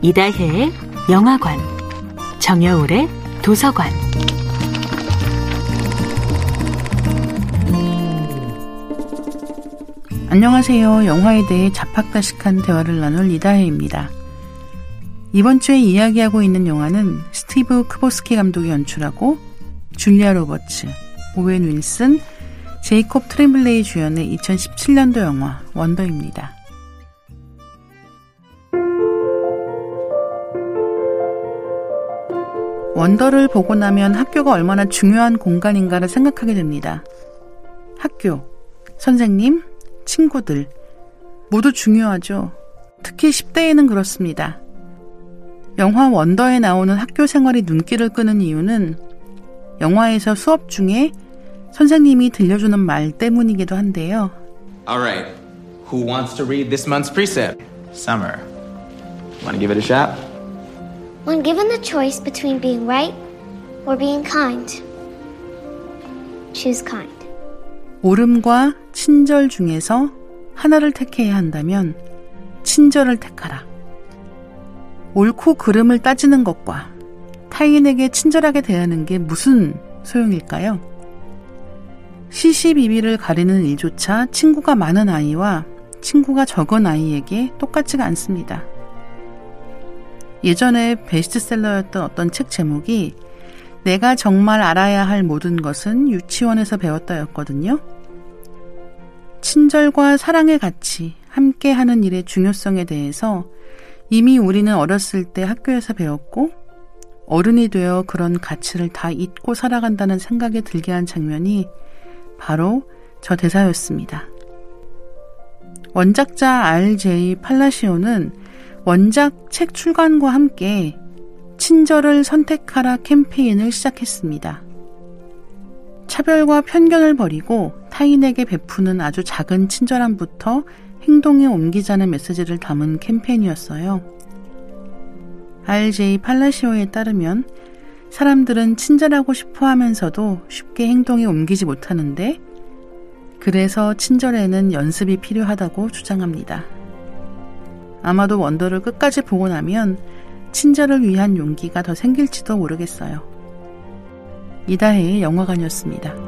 이다혜의 영화관, 정여울의 도서관. 안녕하세요. 영화에 대해 잡학다식한 대화를 나눌 이다혜입니다. 이번 주에 이야기하고 있는 영화는 스티븐 크보스키 감독이 연출하고 줄리아 로버츠, 오웬 윌슨, 제이콥 트렘블레이 주연의 2017년도 영화 원더입니다. 원더를 보고 나면 학교가 얼마나 중요한 공간인가를 생각하게 됩니다. 학교, 선생님, 친구들, 모두 중요하죠. 특히 10대에는 그렇습니다. 영화 원더에 나오는 학교 생활이 눈길을 끄는 이유는 영화에서 수업 중에 선생님이 들려주는 말 때문이기도 한데요. Alright, who wants to read this month's precept? Summer. Wanna give it a shot? When given the choice between being right or being kind, choose kind. 옳음과 친절 중에서 하나를 택해야 한다면 친절을 택하라. 옳고 그름을 따지는 것과 타인에게 친절하게 대하는 게 무슨 소용일까요? 시시비비를 가리는 일조차 친구가 많은 아이와 친구가 적은 아이에게 똑같지가 않습니다. 예전에 베스트셀러였던 어떤 책 제목이 내가 정말 알아야 할 모든 것은 유치원에서 배웠다였거든요. 친절과 사랑의 가치, 함께 하는 일의 중요성에 대해서 이미 우리는 어렸을 때 학교에서 배웠고 어른이 되어 그런 가치를 다 잊고 살아간다는 생각이 들게 한 장면이 바로 저 대사였습니다. 원작자 R.J. 팔라시오는 원작 책 출간과 함께 친절을 선택하라 캠페인을 시작했습니다. 차별과 편견을 버리고 타인에게 베푸는 아주 작은 친절함부터 행동에 옮기자는 메시지를 담은 캠페인이었어요. RJ 팔라시오에 따르면 사람들은 친절하고 싶어 하면서도 쉽게 행동에 옮기지 못하는데 그래서 친절에는 연습이 필요하다고 주장합니다. 아마도 원더를 끝까지 보고 나면 친절을 위한 용기가 더 생길지도 모르겠어요. 이다혜의 영화관이었습니다.